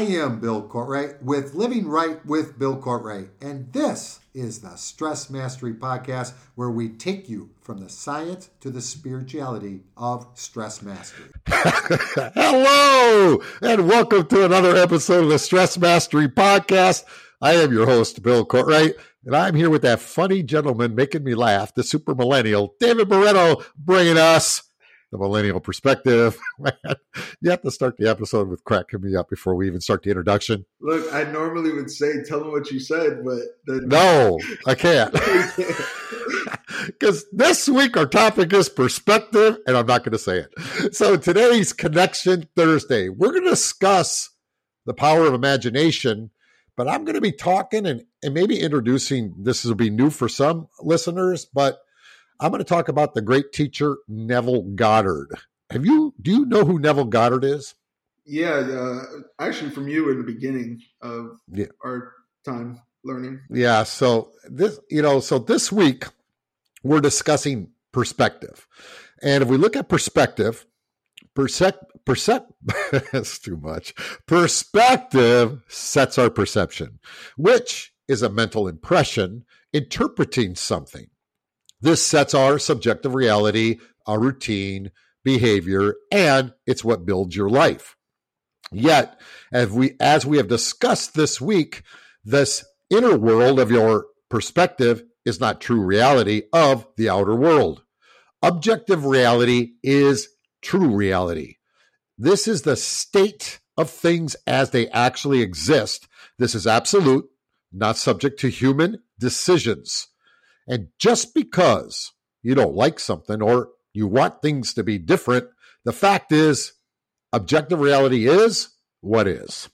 I am Bill Cortright with Living Right with Bill Cortright, and this is the Stress Mastery Podcast where we take you from the science to the spirituality of stress mastery. Hello, and welcome to another episode of the Stress Mastery Podcast. I am your host, Bill Cortright, and I'm here with that funny gentleman making me laugh, the super millennial, David Barreto, bringing us the millennial perspective. You have to start the episode with cracking me up before we even start the introduction. Look, I normally would say, tell them what you said, but the- no, I can't. Because this week our topic is perspective, and I'm not going to say it. So today's Connection Thursday, we're going to discuss the power of imagination, but I'm going to be talking and, and maybe introducing this will be new for some listeners, but I'm going to talk about the great teacher Neville Goddard. Have you do you know who Neville Goddard is? Yeah, uh, actually, from you in the beginning of yeah. our time learning. Yeah. So this, you know, so this week we're discussing perspective, and if we look at perspective, percep percep that's too much. Perspective sets our perception, which is a mental impression interpreting something. This sets our subjective reality, our routine, behavior, and it's what builds your life. Yet, as we as we have discussed this week, this inner world of your perspective is not true reality of the outer world. Objective reality is true reality. This is the state of things as they actually exist. This is absolute, not subject to human decisions. And just because you don't like something or you want things to be different, the fact is, objective reality is what is.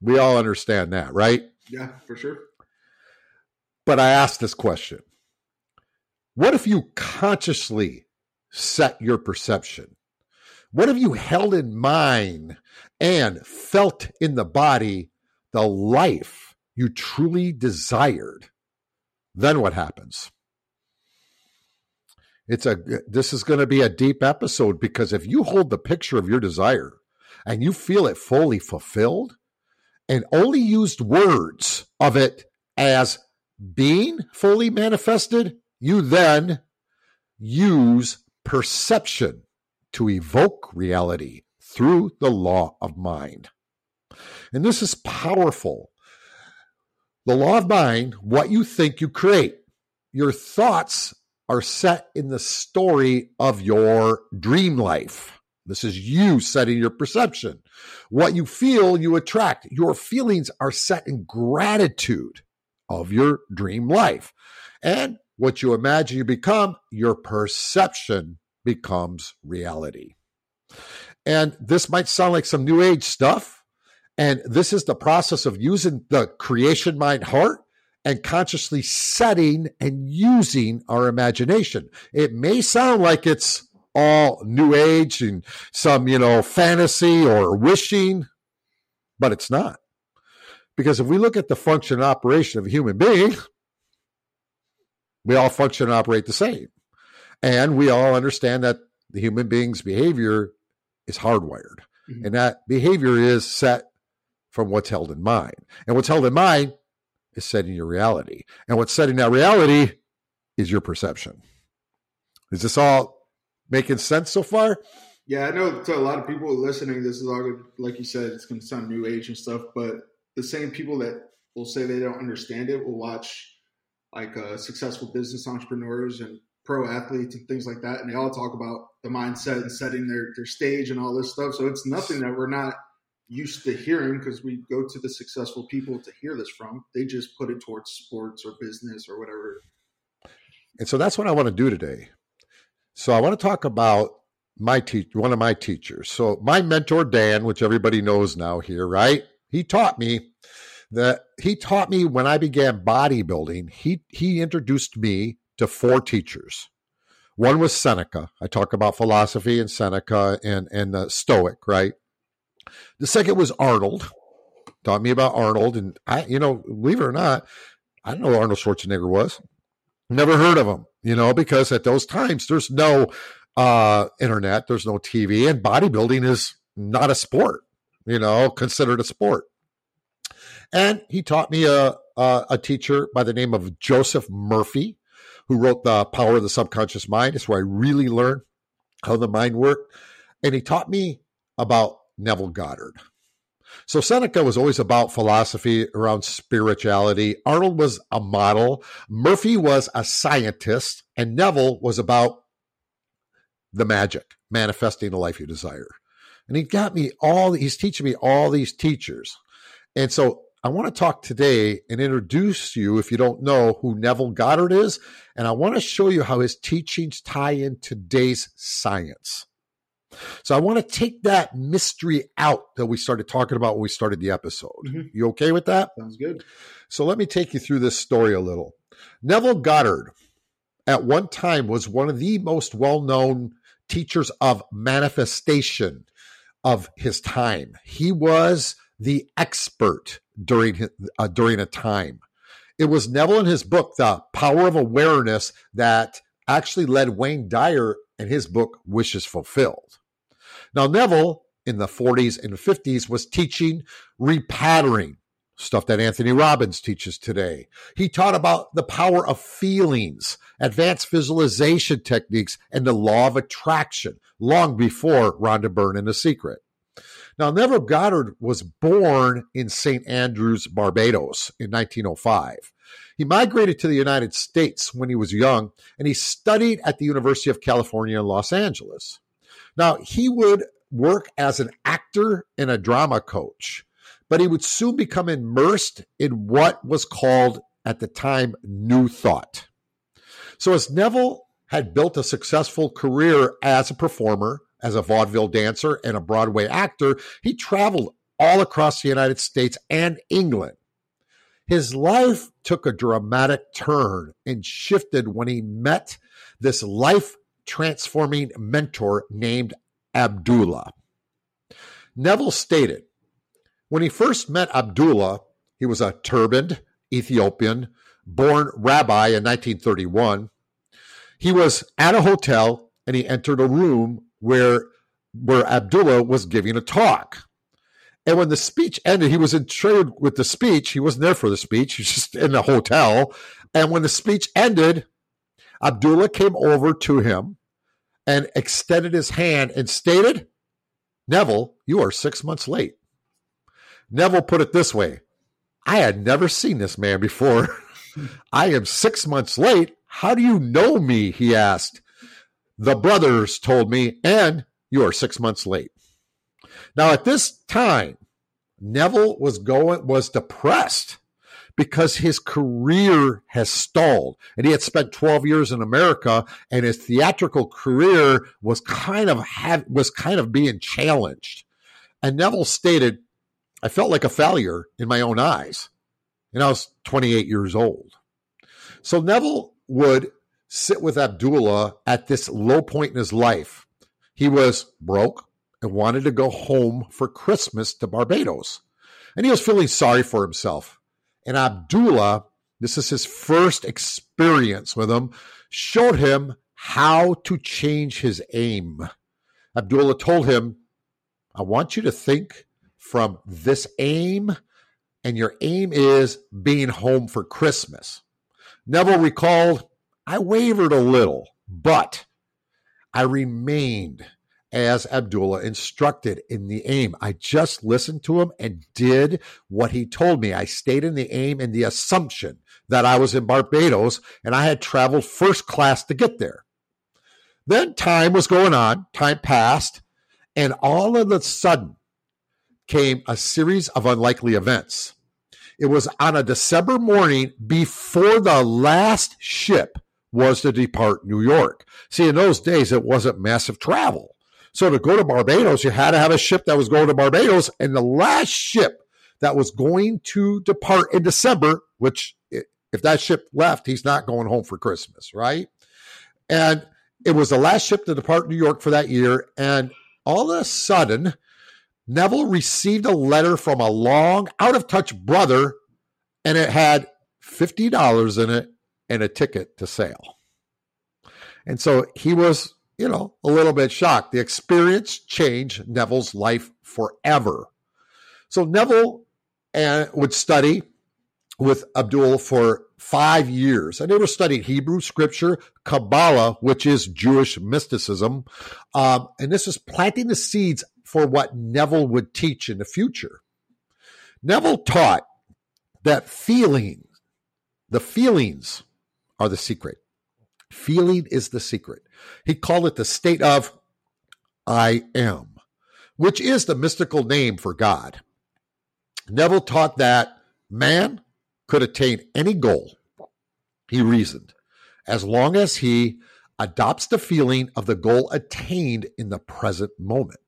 We all understand that, right? Yeah, for sure. But I asked this question What if you consciously set your perception? What have you held in mind and felt in the body the life you truly desired? Then what happens? It's a this is going to be a deep episode because if you hold the picture of your desire and you feel it fully fulfilled and only used words of it as being fully manifested, you then use perception to evoke reality through the law of mind. And this is powerful the law of mind, what you think you create. Your thoughts are set in the story of your dream life. This is you setting your perception. What you feel, you attract. Your feelings are set in gratitude of your dream life. And what you imagine you become, your perception becomes reality. And this might sound like some new age stuff, and this is the process of using the creation mind heart and consciously setting and using our imagination. It may sound like it's all new age and some, you know, fantasy or wishing, but it's not. Because if we look at the function and operation of a human being, we all function and operate the same. And we all understand that the human being's behavior is hardwired. Mm-hmm. And that behavior is set from what's held in mind. And what's held in mind is setting your reality. And what's setting that reality is your perception. Is this all making sense so far? Yeah, I know to a lot of people listening, this is all good. Like you said, it's going to sound new age and stuff, but the same people that will say they don't understand it will watch like uh, successful business entrepreneurs and pro athletes and things like that, and they all talk about the mindset and setting their their stage and all this stuff. So it's nothing that we're not used to hearing because we go to the successful people to hear this from. They just put it towards sports or business or whatever. And so that's what I want to do today. So I want to talk about my teach one of my teachers. So my mentor Dan, which everybody knows now here, right? He taught me that he taught me when I began bodybuilding. He he introduced me to four teachers. One was Seneca. I talk about philosophy and Seneca and and the Stoic, right? The second was Arnold. Taught me about Arnold, and I, you know, believe it or not, I don't know who Arnold Schwarzenegger was. Never heard of him, you know, because at those times there's no uh, internet, there's no TV, and bodybuilding is not a sport, you know, considered a sport. And he taught me a, a, a teacher by the name of Joseph Murphy, who wrote The Power of the Subconscious Mind. It's where I really learned how the mind worked. And he taught me about Neville Goddard. So Seneca was always about philosophy around spirituality. Arnold was a model. Murphy was a scientist. And Neville was about the magic, manifesting the life you desire. And he got me all, he's teaching me all these teachers. And so I want to talk today and introduce you, if you don't know who Neville Goddard is, and I want to show you how his teachings tie in today's science. So I want to take that mystery out that we started talking about when we started the episode. Mm-hmm. You okay with that? Sounds good. So let me take you through this story a little. Neville Goddard, at one time, was one of the most well known teachers of manifestation of his time. He was the expert during his, uh, during a time. It was Neville in his book, The Power of Awareness, that actually led Wayne Dyer in his book, Wishes Fulfilled. Now, Neville in the 40s and 50s was teaching repattering, stuff that Anthony Robbins teaches today. He taught about the power of feelings, advanced visualization techniques, and the law of attraction long before Rhonda Byrne and The Secret. Now, Neville Goddard was born in St. Andrews, Barbados in 1905. He migrated to the United States when he was young, and he studied at the University of California in Los Angeles. Now, he would work as an actor and a drama coach, but he would soon become immersed in what was called at the time New Thought. So, as Neville had built a successful career as a performer, as a vaudeville dancer and a Broadway actor, he traveled all across the United States and England. His life took a dramatic turn and shifted when he met this life transforming mentor named Abdullah. Neville stated when he first met Abdullah, he was a turbaned Ethiopian, born rabbi in 1931. He was at a hotel and he entered a room where where Abdullah was giving a talk. And when the speech ended, he was intrigued with the speech. He wasn't there for the speech. He was just in the hotel. And when the speech ended, Abdullah came over to him and extended his hand and stated, Neville, you are six months late. Neville put it this way I had never seen this man before. I am six months late. How do you know me? He asked. The brothers told me, and you are six months late. Now, at this time, Neville was going was depressed because his career has stalled and he had spent 12 years in America and his theatrical career was kind of have, was kind of being challenged. And Neville stated, I felt like a failure in my own eyes. And I was 28 years old. So Neville would sit with Abdullah at this low point in his life. He was broke and wanted to go home for Christmas to Barbados. And he was feeling sorry for himself. And Abdullah, this is his first experience with him, showed him how to change his aim. Abdullah told him, I want you to think from this aim, and your aim is being home for Christmas. Neville recalled I wavered a little, but I remained as Abdullah instructed in the aim. I just listened to him and did what he told me. I stayed in the aim in the assumption that I was in Barbados and I had traveled first class to get there. Then time was going on, time passed, and all of a sudden came a series of unlikely events. It was on a December morning before the last ship was to depart New York. See, in those days, it wasn't massive travel. So to go to Barbados, you had to have a ship that was going to Barbados. And the last ship that was going to depart in December, which if that ship left, he's not going home for Christmas, right? And it was the last ship to depart New York for that year. And all of a sudden, Neville received a letter from a long, out of touch brother, and it had $50 in it and a ticket to sail. And so he was, you know, a little bit shocked. The experience changed Neville's life forever. So Neville and would study with Abdul for five years. And they were studying Hebrew scripture, Kabbalah, which is Jewish mysticism. Um, and this was planting the seeds for what Neville would teach in the future. Neville taught that feeling, the feelings are the secret. Feeling is the secret. He called it the state of I am, which is the mystical name for God. Neville taught that man could attain any goal, he reasoned, as long as he adopts the feeling of the goal attained in the present moment.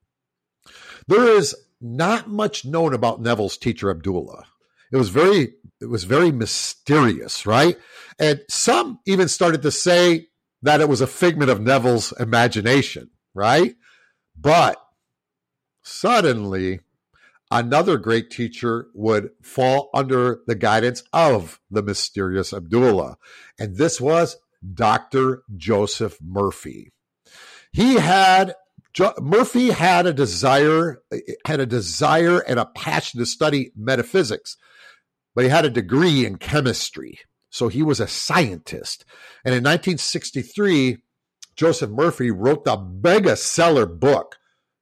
There is not much known about Neville's teacher Abdullah. It was very it was very mysterious, right? And some even started to say that it was a figment of Neville's imagination, right? But suddenly another great teacher would fall under the guidance of the mysterious Abdullah. And this was Dr. Joseph Murphy. He had Murphy had a desire had a desire and a passion to study metaphysics, but he had a degree in chemistry. So he was a scientist. And in 1963, Joseph Murphy wrote the mega seller book,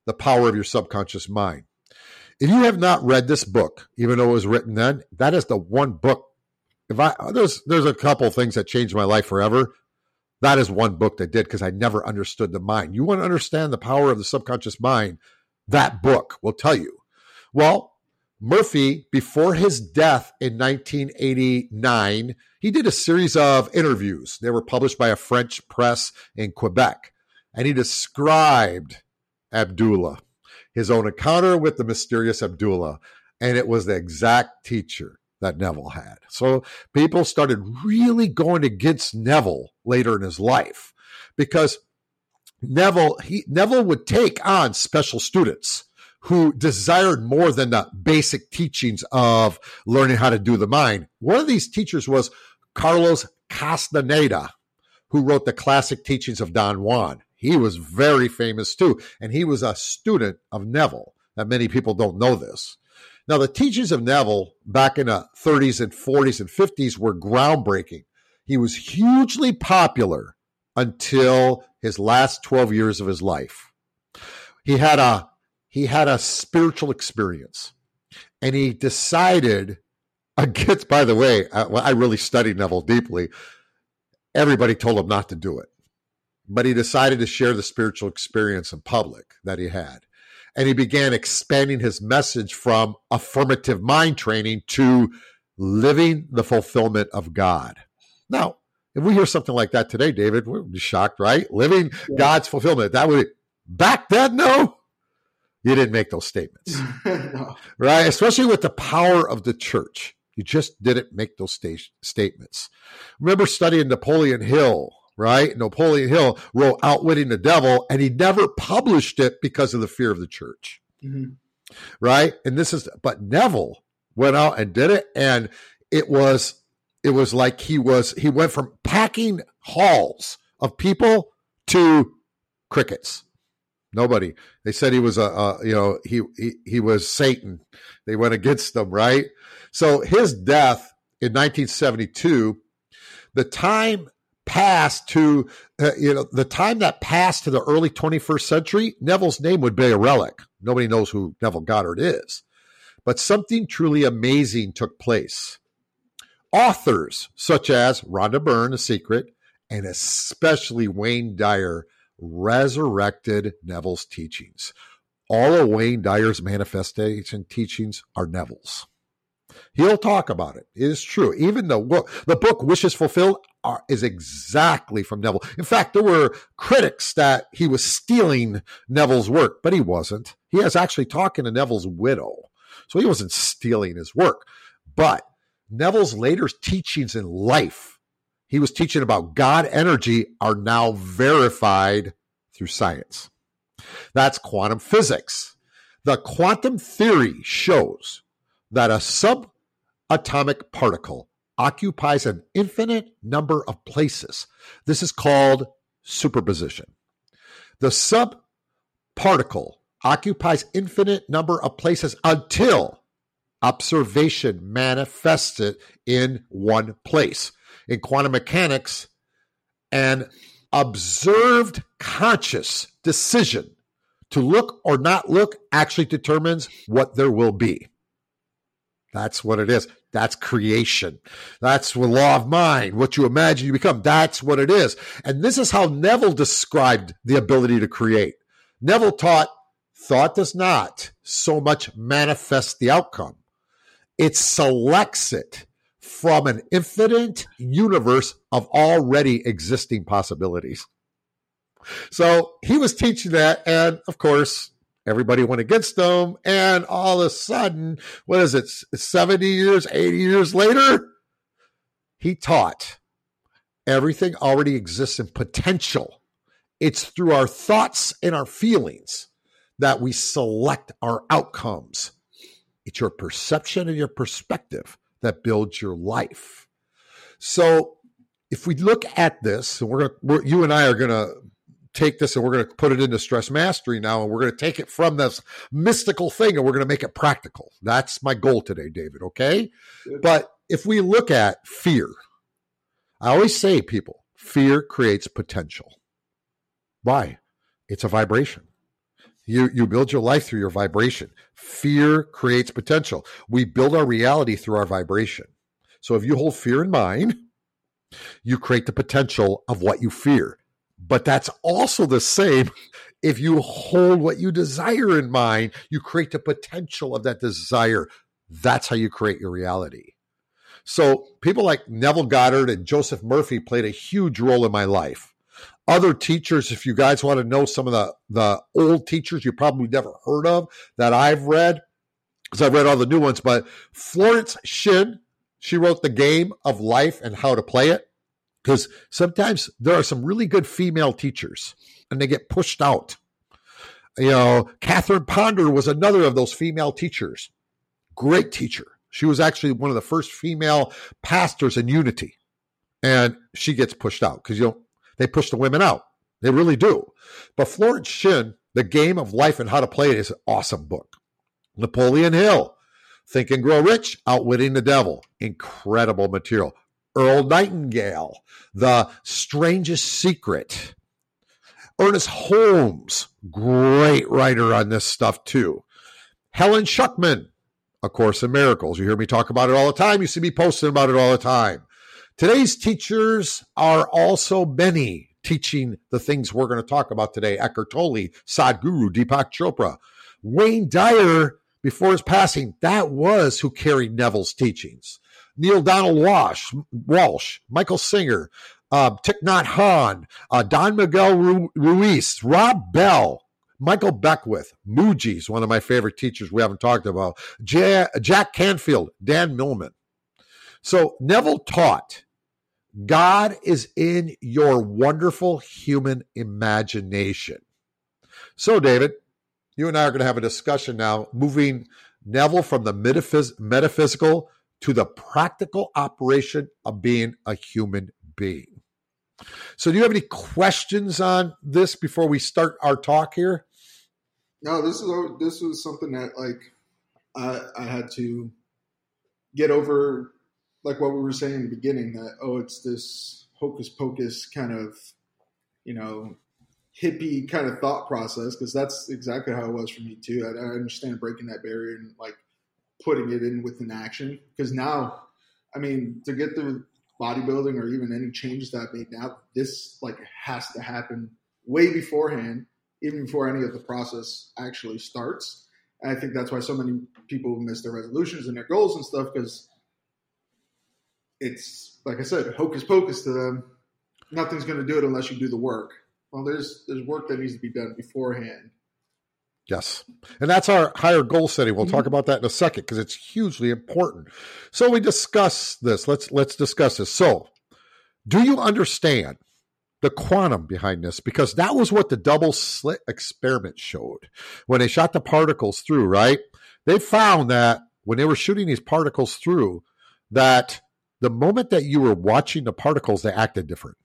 The Power of Your Subconscious Mind. If you have not read this book, even though it was written then, that is the one book. If I there's there's a couple things that changed my life forever. That is one book that did because I never understood the mind. You want to understand the power of the subconscious mind, that book will tell you. Well, Murphy, before his death in 1989, he did a series of interviews. They were published by a French press in Quebec, and he described Abdullah his own encounter with the mysterious Abdullah, and it was the exact teacher that Neville had. So people started really going against Neville later in his life because Neville he Neville would take on special students who desired more than the basic teachings of learning how to do the mind. One of these teachers was Carlos Castaneda, who wrote the classic teachings of Don Juan. He was very famous too, and he was a student of Neville. That many people don't know this. Now, the teachings of Neville back in the 30s and 40s and 50s were groundbreaking. He was hugely popular until his last 12 years of his life. He had a he had a spiritual experience, and he decided against. By the way, I, I really studied Neville deeply. Everybody told him not to do it but he decided to share the spiritual experience in public that he had. And he began expanding his message from affirmative mind training to living the fulfillment of God. Now, if we hear something like that today, David, we'd be shocked, right? Living yeah. God's fulfillment. That would be, back then, no. You didn't make those statements. no. Right? Especially with the power of the church. You just didn't make those sta- statements. Remember studying Napoleon Hill right? Napoleon Hill wrote Outwitting the Devil, and he never published it because of the fear of the church, mm-hmm. right? And this is, but Neville went out and did it, and it was, it was like he was, he went from packing halls of people to crickets. Nobody. They said he was a, a you know, he, he he was Satan. They went against them, right? So his death in 1972, the time passed to uh, you know the time that passed to the early 21st century neville's name would be a relic nobody knows who neville goddard is but something truly amazing took place authors such as rhonda byrne A secret and especially wayne dyer resurrected neville's teachings all of wayne dyer's manifestation teachings are neville's He'll talk about it. It is true. Even the the book Wishes Fulfilled are, is exactly from Neville. In fact, there were critics that he was stealing Neville's work, but he wasn't. He was actually talking to Neville's widow. So he wasn't stealing his work. But Neville's later teachings in life, he was teaching about God energy, are now verified through science. That's quantum physics. The quantum theory shows that a subatomic particle occupies an infinite number of places. This is called superposition. The subparticle occupies infinite number of places until observation manifests it in one place. In quantum mechanics, an observed conscious decision to look or not look actually determines what there will be. That's what it is. That's creation. That's the law of mind. What you imagine you become. That's what it is. And this is how Neville described the ability to create. Neville taught thought does not so much manifest the outcome, it selects it from an infinite universe of already existing possibilities. So he was teaching that. And of course, everybody went against him. And all of a sudden, what is it, 70 years, 80 years later? He taught everything already exists in potential. It's through our thoughts and our feelings that we select our outcomes. It's your perception and your perspective that builds your life. So if we look at this, and we're going we're, you and I are going to take this and we're going to put it into stress mastery now, and we're going to take it from this mystical thing and we're going to make it practical. That's my goal today, David. Okay. Good. But if we look at fear, I always say, people, fear creates potential. Why? It's a vibration. You, you build your life through your vibration. Fear creates potential. We build our reality through our vibration. So if you hold fear in mind, you create the potential of what you fear. But that's also the same if you hold what you desire in mind, you create the potential of that desire. That's how you create your reality. So people like Neville Goddard and Joseph Murphy played a huge role in my life other teachers, if you guys want to know some of the, the old teachers you probably never heard of that I've read, because I've read all the new ones, but Florence Shinn, she wrote The Game of Life and How to Play It. Because sometimes there are some really good female teachers and they get pushed out. You know, Catherine Ponder was another of those female teachers. Great teacher. She was actually one of the first female pastors in Unity. And she gets pushed out because you know they push the women out. They really do. But Florence Shinn, The Game of Life and How to Play It is an awesome book. Napoleon Hill, Think and Grow Rich, Outwitting the Devil. Incredible material. Earl Nightingale, The Strangest Secret. Ernest Holmes, great writer on this stuff too. Helen Schucman, A Course in Miracles. You hear me talk about it all the time. You see me posting about it all the time. Today's teachers are also many teaching the things we're going to talk about today. Eckhart Tolle, Sadhguru, Deepak Chopra, Wayne Dyer, before his passing, that was who carried Neville's teachings. Neil Donald Walsh, Walsch Michael Singer, uh, Thich Nhat Hanh, uh, Don Miguel Ruiz, Rob Bell, Michael Beckwith, Mooji's one of my favorite teachers we haven't talked about, Jack Canfield, Dan Millman. So Neville taught God is in your wonderful human imagination. So, David, you and I are going to have a discussion now, moving Neville from the metaphys- metaphysical to the practical operation of being a human being. So, do you have any questions on this before we start our talk here? No, this is this was something that like I, I had to get over like what we were saying in the beginning that oh it's this hocus pocus kind of you know hippie kind of thought process because that's exactly how it was for me too. I, I, understand breaking that barrier and like putting it in with an action. Because now i mean to get the bodybuilding or even any changes that i made now this like has to happen way beforehand even before any of the process actually starts. And i think that's why so many people miss their resolutions and their goals and stuff because it's like I said, hocus pocus to them. Nothing's going to do it unless you do the work. Well, there's there's work that needs to be done beforehand. Yes. And that's our higher goal setting. We'll mm-hmm. talk about that in a second because it's hugely important. So we discuss this. Let's let's discuss this. So, do you understand the quantum behind this? Because that was what the double slit experiment showed. When they shot the particles through, right? They found that when they were shooting these particles through, that the moment that you were watching the particles, they acted different.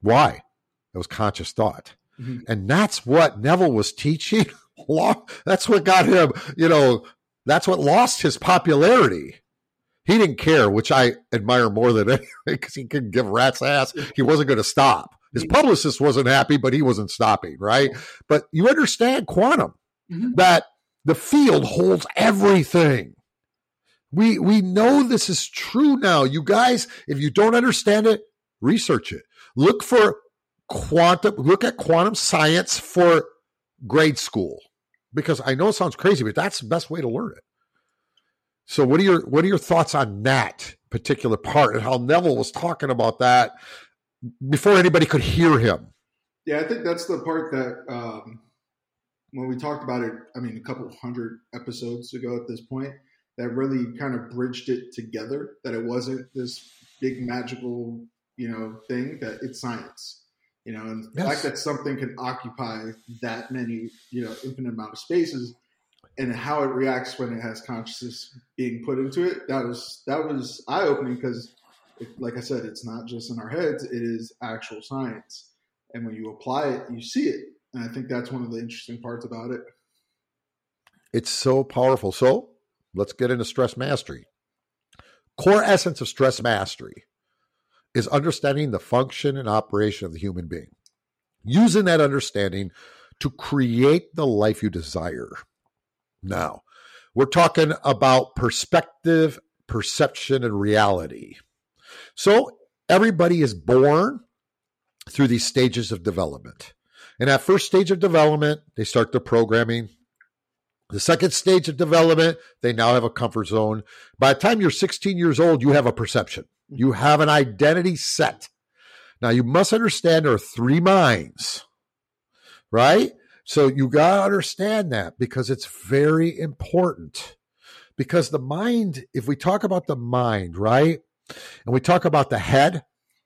Why? It was conscious thought. Mm-hmm. And that's what Neville was teaching. that's what got him, you know, That's what lost his popularity. He didn't care, which I admire more than anything because he couldn't give rat's ass. He wasn't going to stop. His publicist wasn't happy, but he wasn't stopping, right? But you understand quantum mm-hmm. that the field holds everything. We we know this is true now. You guys, if you don't understand it, research it. Look for quantum look at quantum science for grade school because I know it sounds crazy, but that's the best way to learn it. So what are your what are your thoughts on that particular part and how Neville was talking about that before anybody could hear him? Yeah, I think that's the part that um, when we talked about it, I mean, a couple hundred episodes ago at this point, that really kind of bridged it together. That it wasn't this big magical, you know, thing. That it's science. You know, and yes. the fact that something can occupy that many, you know, infinite amount of spaces and how it reacts when it has consciousness being put into it that was that was eye opening because like I said, it's not just in our heads; it is actual science. And when you apply it, you see it. And I think that's one of the interesting parts about it. It's so powerful. So let's get into stress mastery. Core essence of stress mastery is understanding the function and operation of the human being, using that understanding to create the life you desire. Now, we're talking about perspective, perception, and reality. So, everybody is born through these stages of development. And that first stage of development, they start their programming. The second stage of development, they now have a comfort zone. By the time you're 16 years old, you have a perception. You mm-hmm. have an identity set. Now, you must understand there are three minds, right? So you got to understand that because it's very important. Because the mind, if we talk about the mind, right? And we talk about the head,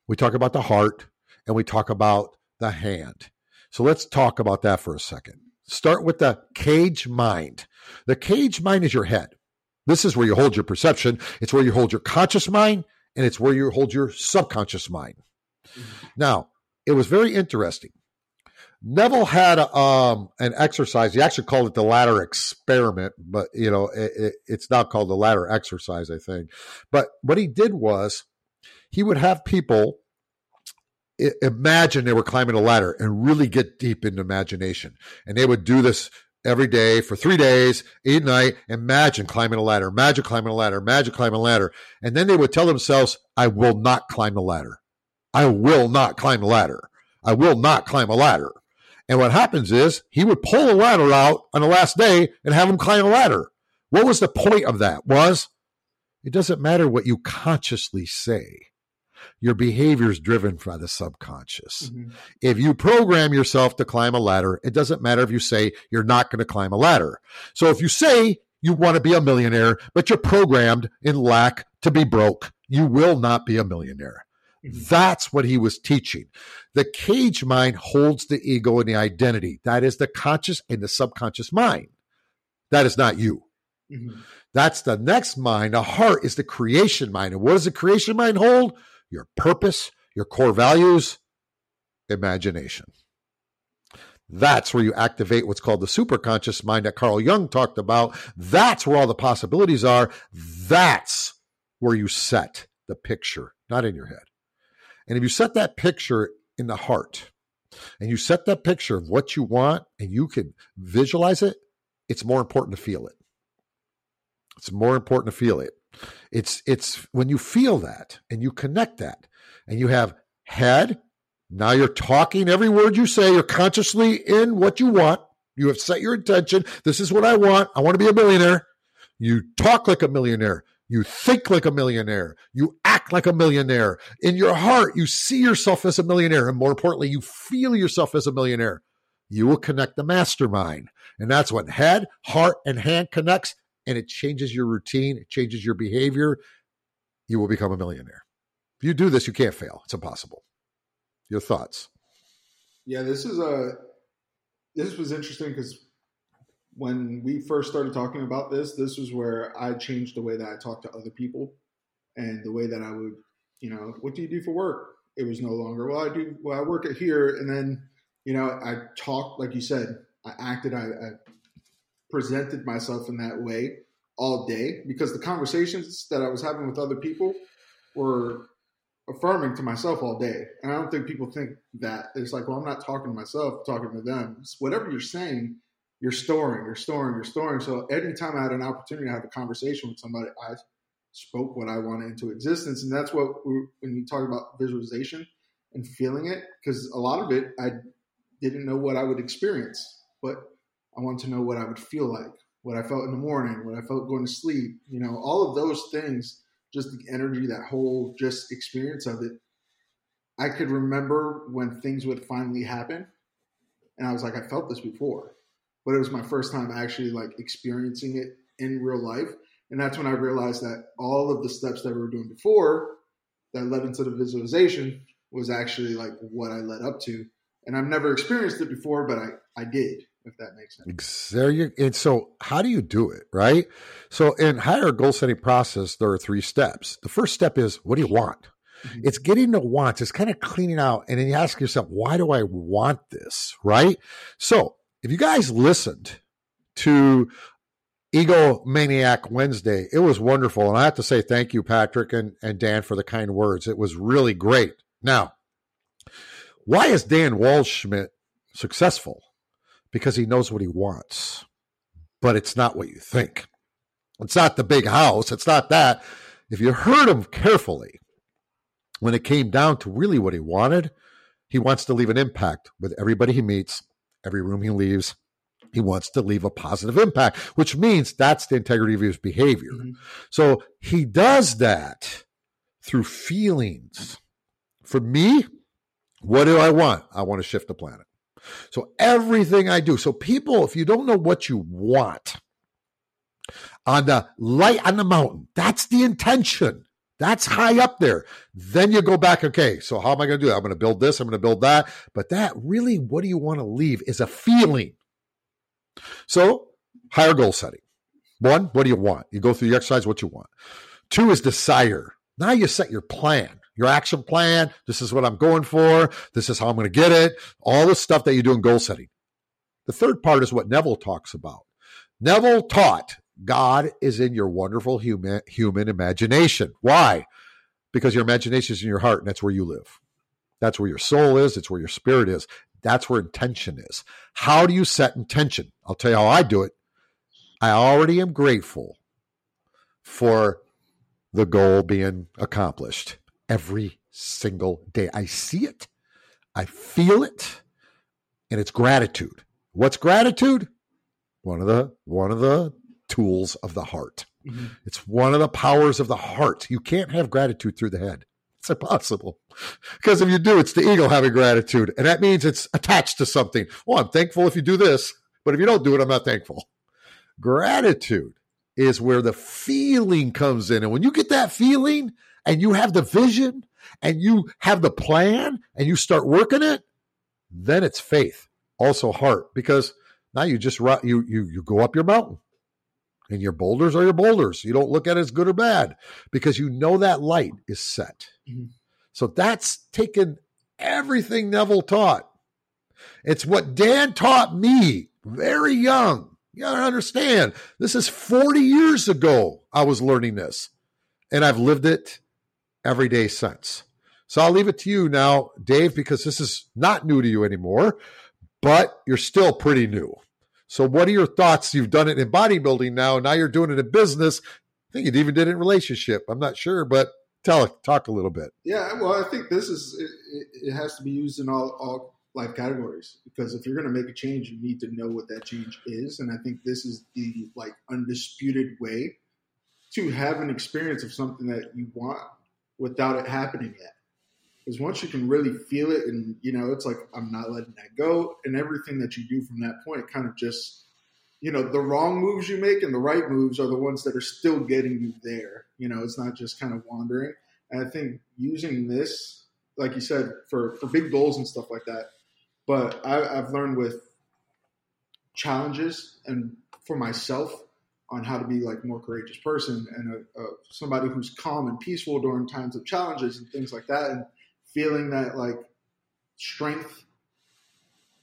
we talk about the heart, and we talk about the hand. So let's talk about that for a second. Start with the cage mind. The cage mind is your head. This is where you hold your perception. It's where you hold your conscious mind, and it's where you hold your subconscious mind. Mm-hmm. Now, it was very interesting Neville had um, an exercise. He actually called it the ladder experiment, but you know it, it, it's not called the ladder exercise, I think. But what he did was he would have people imagine they were climbing a ladder and really get deep into imagination, and they would do this every day for three days, eight night. Imagine climbing a ladder. Imagine climbing a ladder. Imagine climbing a ladder, and then they would tell themselves, "I will not climb the ladder. I will not climb the ladder." I will not climb a ladder. And what happens is he would pull a ladder out on the last day and have him climb a ladder. What was the point of that? Was it doesn't matter what you consciously say. Your behavior is driven by the subconscious. Mm-hmm. If you program yourself to climb a ladder, it doesn't matter if you say you're not going to climb a ladder. So if you say you want to be a millionaire, but you're programmed in lack to be broke, you will not be a millionaire. That's what he was teaching. The cage mind holds the ego and the identity. That is the conscious and the subconscious mind. That is not you. Mm-hmm. That's the next mind. The heart is the creation mind. And what does the creation mind hold? Your purpose, your core values, imagination. That's where you activate what's called the superconscious mind that Carl Jung talked about. That's where all the possibilities are. That's where you set the picture, not in your head. And if you set that picture in the heart and you set that picture of what you want and you can visualize it, it's more important to feel it. It's more important to feel it. It's it's when you feel that and you connect that and you have head, now you're talking every word you say, you're consciously in what you want. You have set your intention. This is what I want. I want to be a millionaire. You talk like a millionaire. You think like a millionaire. You act like a millionaire. In your heart, you see yourself as a millionaire. And more importantly, you feel yourself as a millionaire. You will connect the mastermind. And that's when head, heart, and hand connects and it changes your routine. It changes your behavior. You will become a millionaire. If you do this, you can't fail. It's impossible. Your thoughts? Yeah, this is a, this was interesting because when we first started talking about this, this was where I changed the way that I talk to other people and the way that I would, you know, what do you do for work? It was no longer, well, I do, well, I work at here. And then, you know, I talked, like you said, I acted, I, I presented myself in that way all day because the conversations that I was having with other people were affirming to myself all day. And I don't think people think that. It's like, well, I'm not talking to myself, I'm talking to them. It's whatever you're saying, you're storing, you're storing, you're storing. So anytime I had an opportunity to have a conversation with somebody, I spoke what I wanted into existence. And that's what we, when you talk about visualization and feeling it, because a lot of it, I didn't know what I would experience, but I wanted to know what I would feel like, what I felt in the morning, what I felt going to sleep, you know, all of those things, just the energy, that whole just experience of it. I could remember when things would finally happen. And I was like, I felt this before, but it was my first time actually like experiencing it in real life. And that's when I realized that all of the steps that we were doing before that led into the visualization was actually like what I led up to. And I've never experienced it before, but I, I did, if that makes sense. There you and so how do you do it, right? So in higher goal setting process, there are three steps. The first step is what do you want? Mm-hmm. It's getting the wants, it's kind of cleaning out, and then you ask yourself, why do I want this? Right? So if you guys listened to Ego Maniac Wednesday. It was wonderful. And I have to say thank you, Patrick and, and Dan, for the kind words. It was really great. Now, why is Dan Waldschmidt successful? Because he knows what he wants, but it's not what you think. It's not the big house. It's not that. If you heard him carefully, when it came down to really what he wanted, he wants to leave an impact with everybody he meets, every room he leaves, he wants to leave a positive impact, which means that's the integrity of his behavior. Mm-hmm. So he does that through feelings. For me, what do I want? I want to shift the planet. So everything I do. So people, if you don't know what you want on the light on the mountain, that's the intention. That's high up there. Then you go back, okay, so how am I going to do that? I'm going to build this, I'm going to build that. But that really, what do you want to leave is a feeling. So, higher goal setting. One, what do you want? You go through the exercise, what you want. Two is desire. Now you set your plan, your action plan. This is what I'm going for. This is how I'm going to get it. All the stuff that you do in goal setting. The third part is what Neville talks about. Neville taught God is in your wonderful human, human imagination. Why? Because your imagination is in your heart and that's where you live. That's where your soul is. It's where your spirit is. That's where intention is. How do you set intention? I'll tell you how I do it. I already am grateful for the goal being accomplished every single day. I see it, I feel it, and it's gratitude. What's gratitude? One of the one of the tools of the heart. Mm-hmm. It's one of the powers of the heart. You can't have gratitude through the head. It's impossible. Because if you do, it's the ego having gratitude. And that means it's attached to something. Well, I'm thankful if you do this, but if you don't do it, I'm not thankful. Gratitude is where the feeling comes in. And when you get that feeling and you have the vision and you have the plan and you start working it, then it's faith, also heart, because now you just you you you go up your mountain and your boulders are your boulders. You don't look at it as good or bad because you know that light is set. Mm-hmm. So that's taken everything Neville taught. It's what Dan taught me very young. You gotta understand, this is 40 years ago I was learning this, and I've lived it every day since. So I'll leave it to you now, Dave, because this is not new to you anymore, but you're still pretty new. So, what are your thoughts? You've done it in bodybuilding now. Now you're doing it in business. I think you even did it in relationship. I'm not sure, but tell talk a little bit. Yeah, well, I think this is it, it has to be used in all all life categories because if you're going to make a change, you need to know what that change is, and I think this is the like undisputed way to have an experience of something that you want without it happening yet. Because once you can really feel it, and you know, it's like I'm not letting that go, and everything that you do from that point kind of just, you know, the wrong moves you make and the right moves are the ones that are still getting you there. You know, it's not just kind of wandering. And I think using this, like you said, for for big goals and stuff like that. But I, I've learned with challenges and for myself on how to be like more courageous person and a, a, somebody who's calm and peaceful during times of challenges and things like that and feeling that like strength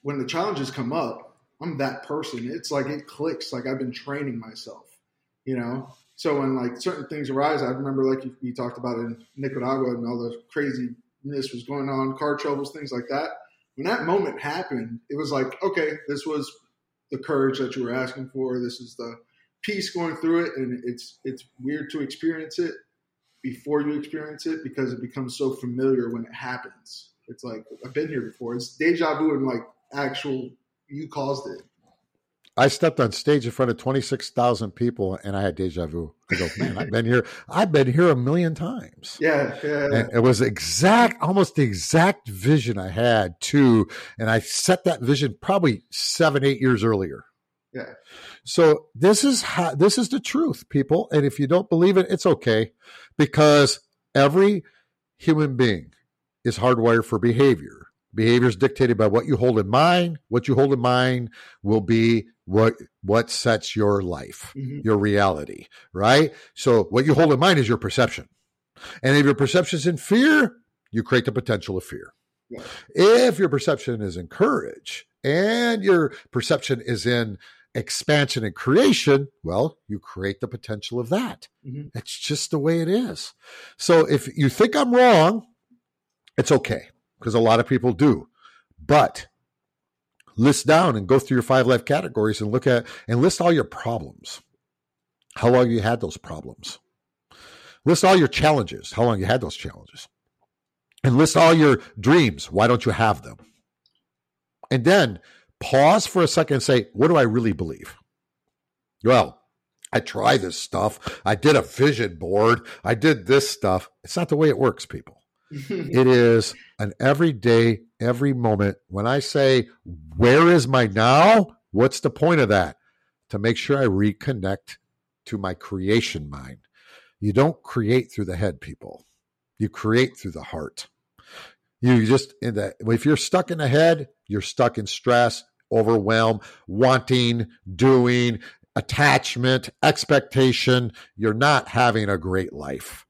when the challenges come up i'm that person it's like it clicks like i've been training myself you know. So when like certain things arise, I remember like you talked about in Nicaragua and all the craziness was going on, car troubles, things like that. When that moment happened, it was like, okay, this was the courage that you were asking for. This is the peace going through it, and it's it's weird to experience it before you experience it because it becomes so familiar when it happens. It's like I've been here before. It's deja vu and like actual you caused it. I stepped on stage in front of 26,000 people and I had deja vu. I go, man, I've been here. I've been here a million times. Yeah. yeah. And it was exact, almost the exact vision I had too. And I set that vision probably seven, eight years earlier. Yeah. So this is how, this is the truth, people. And if you don't believe it, it's okay because every human being is hardwired for behavior. Behavior is dictated by what you hold in mind. What you hold in mind will be what what sets your life, mm-hmm. your reality, right? So what you hold in mind is your perception. And if your perception is in fear, you create the potential of fear. Yeah. If your perception is in courage and your perception is in expansion and creation, well, you create the potential of that. Mm-hmm. It's just the way it is. So if you think I'm wrong, it's okay because a lot of people do. But list down and go through your five life categories and look at and list all your problems. How long you had those problems? List all your challenges. How long you had those challenges? And list all your dreams. Why don't you have them? And then pause for a second and say, what do I really believe? Well, I try this stuff. I did a vision board. I did this stuff. It's not the way it works, people. it is an everyday, every moment. When I say, Where is my now? What's the point of that? To make sure I reconnect to my creation mind. You don't create through the head, people. You create through the heart. You just in that if you're stuck in the head, you're stuck in stress, overwhelm, wanting, doing, attachment, expectation. You're not having a great life.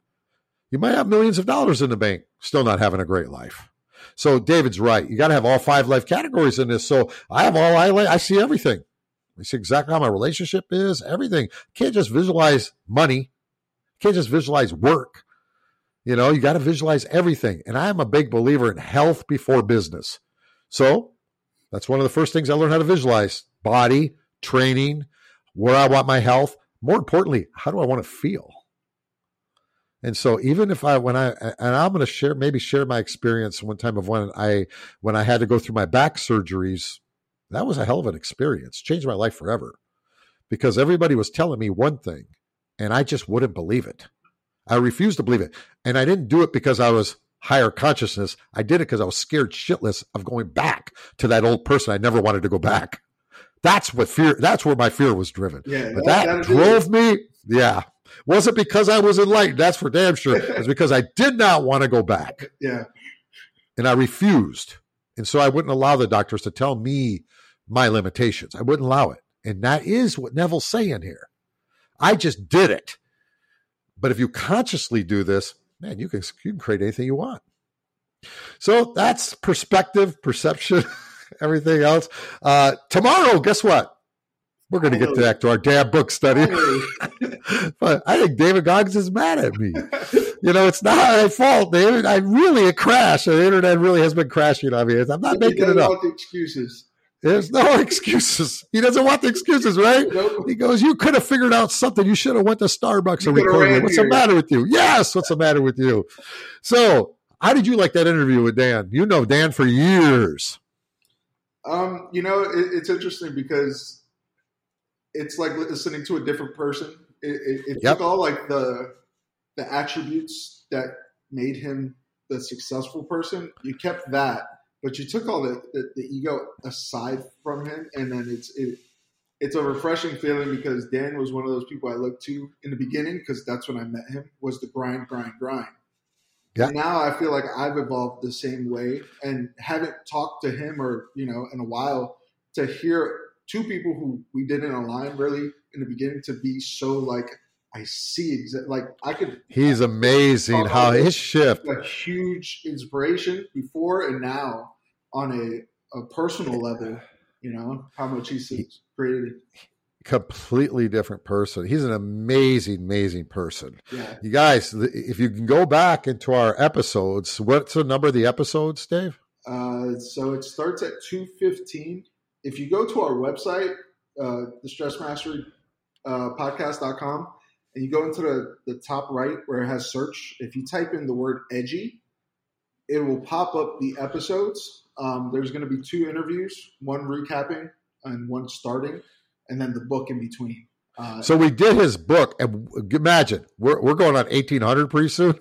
You might have millions of dollars in the bank, still not having a great life. So David's right. You got to have all five life categories in this. So I have all I I see everything. I see exactly how my relationship is, everything. Can't just visualize money. Can't just visualize work. You know, you got to visualize everything. And I'm a big believer in health before business. So that's one of the first things I learned how to visualize body, training, where I want my health. More importantly, how do I want to feel? And so even if I when I and I'm going to share maybe share my experience one time of when I when I had to go through my back surgeries, that was a hell of an experience. Changed my life forever. Because everybody was telling me one thing and I just wouldn't believe it. I refused to believe it. And I didn't do it because I was higher consciousness. I did it because I was scared shitless of going back to that old person. I never wanted to go back. That's what fear that's where my fear was driven. Yeah, but that, drove me. Yeah, wasn't because I was enlightened. That's for damn sure. It's because I did not want to go back. Yeah. And I refused. And so I wouldn't allow the doctors to tell me my limitations. I wouldn't allow it. And that is what Neville's saying here. I just did it. But if you consciously do this, man, you can you can create anything you want. So that's perspective, perception, everything else. Uh, tomorrow, guess what? We're going to get back to our damn book study. but I think David Goggins is mad at me. You know, it's not my fault. The internet, I really a crash. The internet really has been crashing on me. I'm not making it up. Excuses. There's no excuses. He doesn't want the excuses, right? Nope. He goes, "You could have figured out something. You should have went to Starbucks you and recorded it. What's here. the matter with you? Yes, what's the matter with you?" So, how did you like that interview with Dan? You know Dan for years. Um, you know, it, it's interesting because it's like listening to a different person. It, it, it yep. took all like the the attributes that made him the successful person. You kept that, but you took all the, the, the ego aside from him, and then it's it, it's a refreshing feeling because Dan was one of those people I looked to in the beginning because that's when I met him was the grind, grind, grind. Yeah. Now I feel like I've evolved the same way and haven't talked to him or you know in a while to hear two people who we didn't align really in the beginning to be so like I see exa- like I could. He's amazing how his shift a huge inspiration before and now on a, a personal level. You know how much he's created. completely different person. He's an amazing, amazing person. Yeah. You guys, if you can go back into our episodes, what's the number of the episodes, Dave? Uh, so it starts at 215. If you go to our website, uh, the Stress Mastery uh, podcast.com, and you go into the, the top right where it has search, if you type in the word edgy, it will pop up the episodes. Um, there's going to be two interviews, one recapping and one starting, and then the book in between. Uh, So we did his book, and imagine we're we're going on eighteen hundred pretty soon.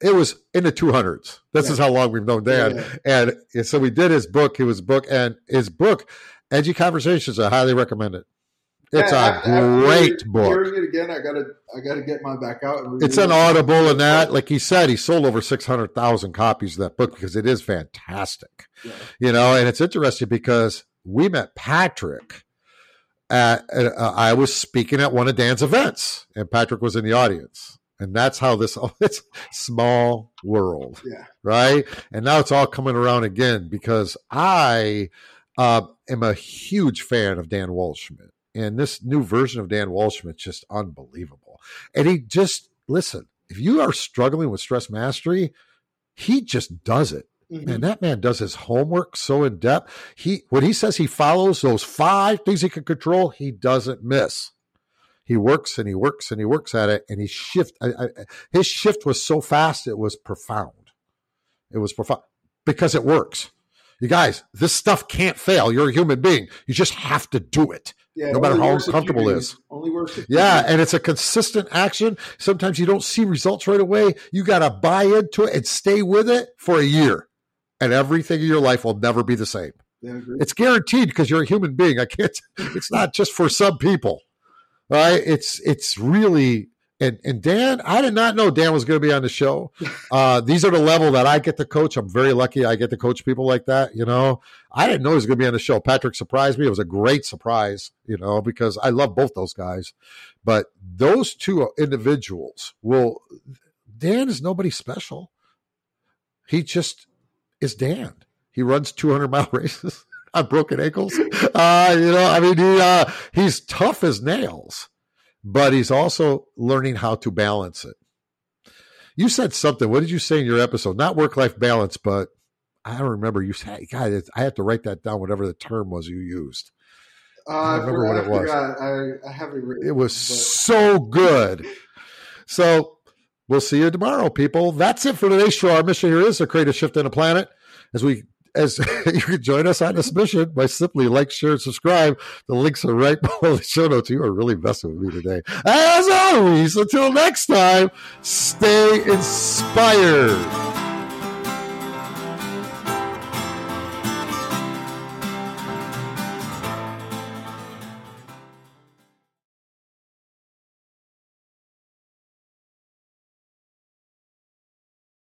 It was in the two hundreds. This is how long we've known Dan, Yeah. and so we did his book. His book and his book, Edgy Conversations. I highly recommend it. It's Yeah, a after- after great book. Hearing it again, I gotta I gotta get mine back out. And It's an it. audible and that, like he said, he sold over six hundred thousand copies of that book because it is fantastic. Yeah. You know, and it's interesting because we met Patrick at uh, I was speaking at one of Dan's events, and Patrick was in the audience, and that's how this it's small world, Yeah. right? And now it's all coming around again because I uh, am a huge fan of Dan Waldschmidt, and this new version of Dan Waldschmidt is just unbelievable. And he just listen, if you are struggling with stress mastery, he just does it. Mhm. Man, that man does his homework so in depth. He when he says he follows those five things he can control, he doesn't miss. He works and he works and he works at it, and he shift. I, I, his shift was so fast, it was profound. It was profound because it works. You guys, this stuff can't fail. You're a human being. You just have to do it. Yeah, no matter how works if you uncomfortable it is. Only works Yeah, and it's a consistent action. Sometimes you don't see results right away. You got to buy into it and stay with it for a year, and everything in your life will never be the same. Yeah, It's guaranteed because you're a human being. I can't. It's not just for some people, right? It's it's really and and Dan. I did not know Dan was going to be on the show. Uh, these are the level that I get to coach. I'm very lucky. I get to coach people like that. You know, I didn't know he was going to be on the show. Patrick surprised me. It was a great surprise. You know, because I love both those guys, but those two individuals will. Dan is nobody special. He just is Dan. He runs 200 mile races on broken ankles. Uh, you know, I mean, he, uh, he's tough as nails, but he's also learning how to balance it. You said something. What did you say in your episode? Not work life balance, but I don't remember. You said, God, I have to write that down, whatever the term was you used. Uh, I I remember forgot, what it was. I. I, I have it written. It was but- so good. So we'll see you tomorrow, people. That's it for today's show. Our mission here is to create a shift in the planet. As we as you can join us on this mission by simply like, share, and subscribe. The links are right below the show notes. You are really messing with me today. As always, until next time, stay inspired.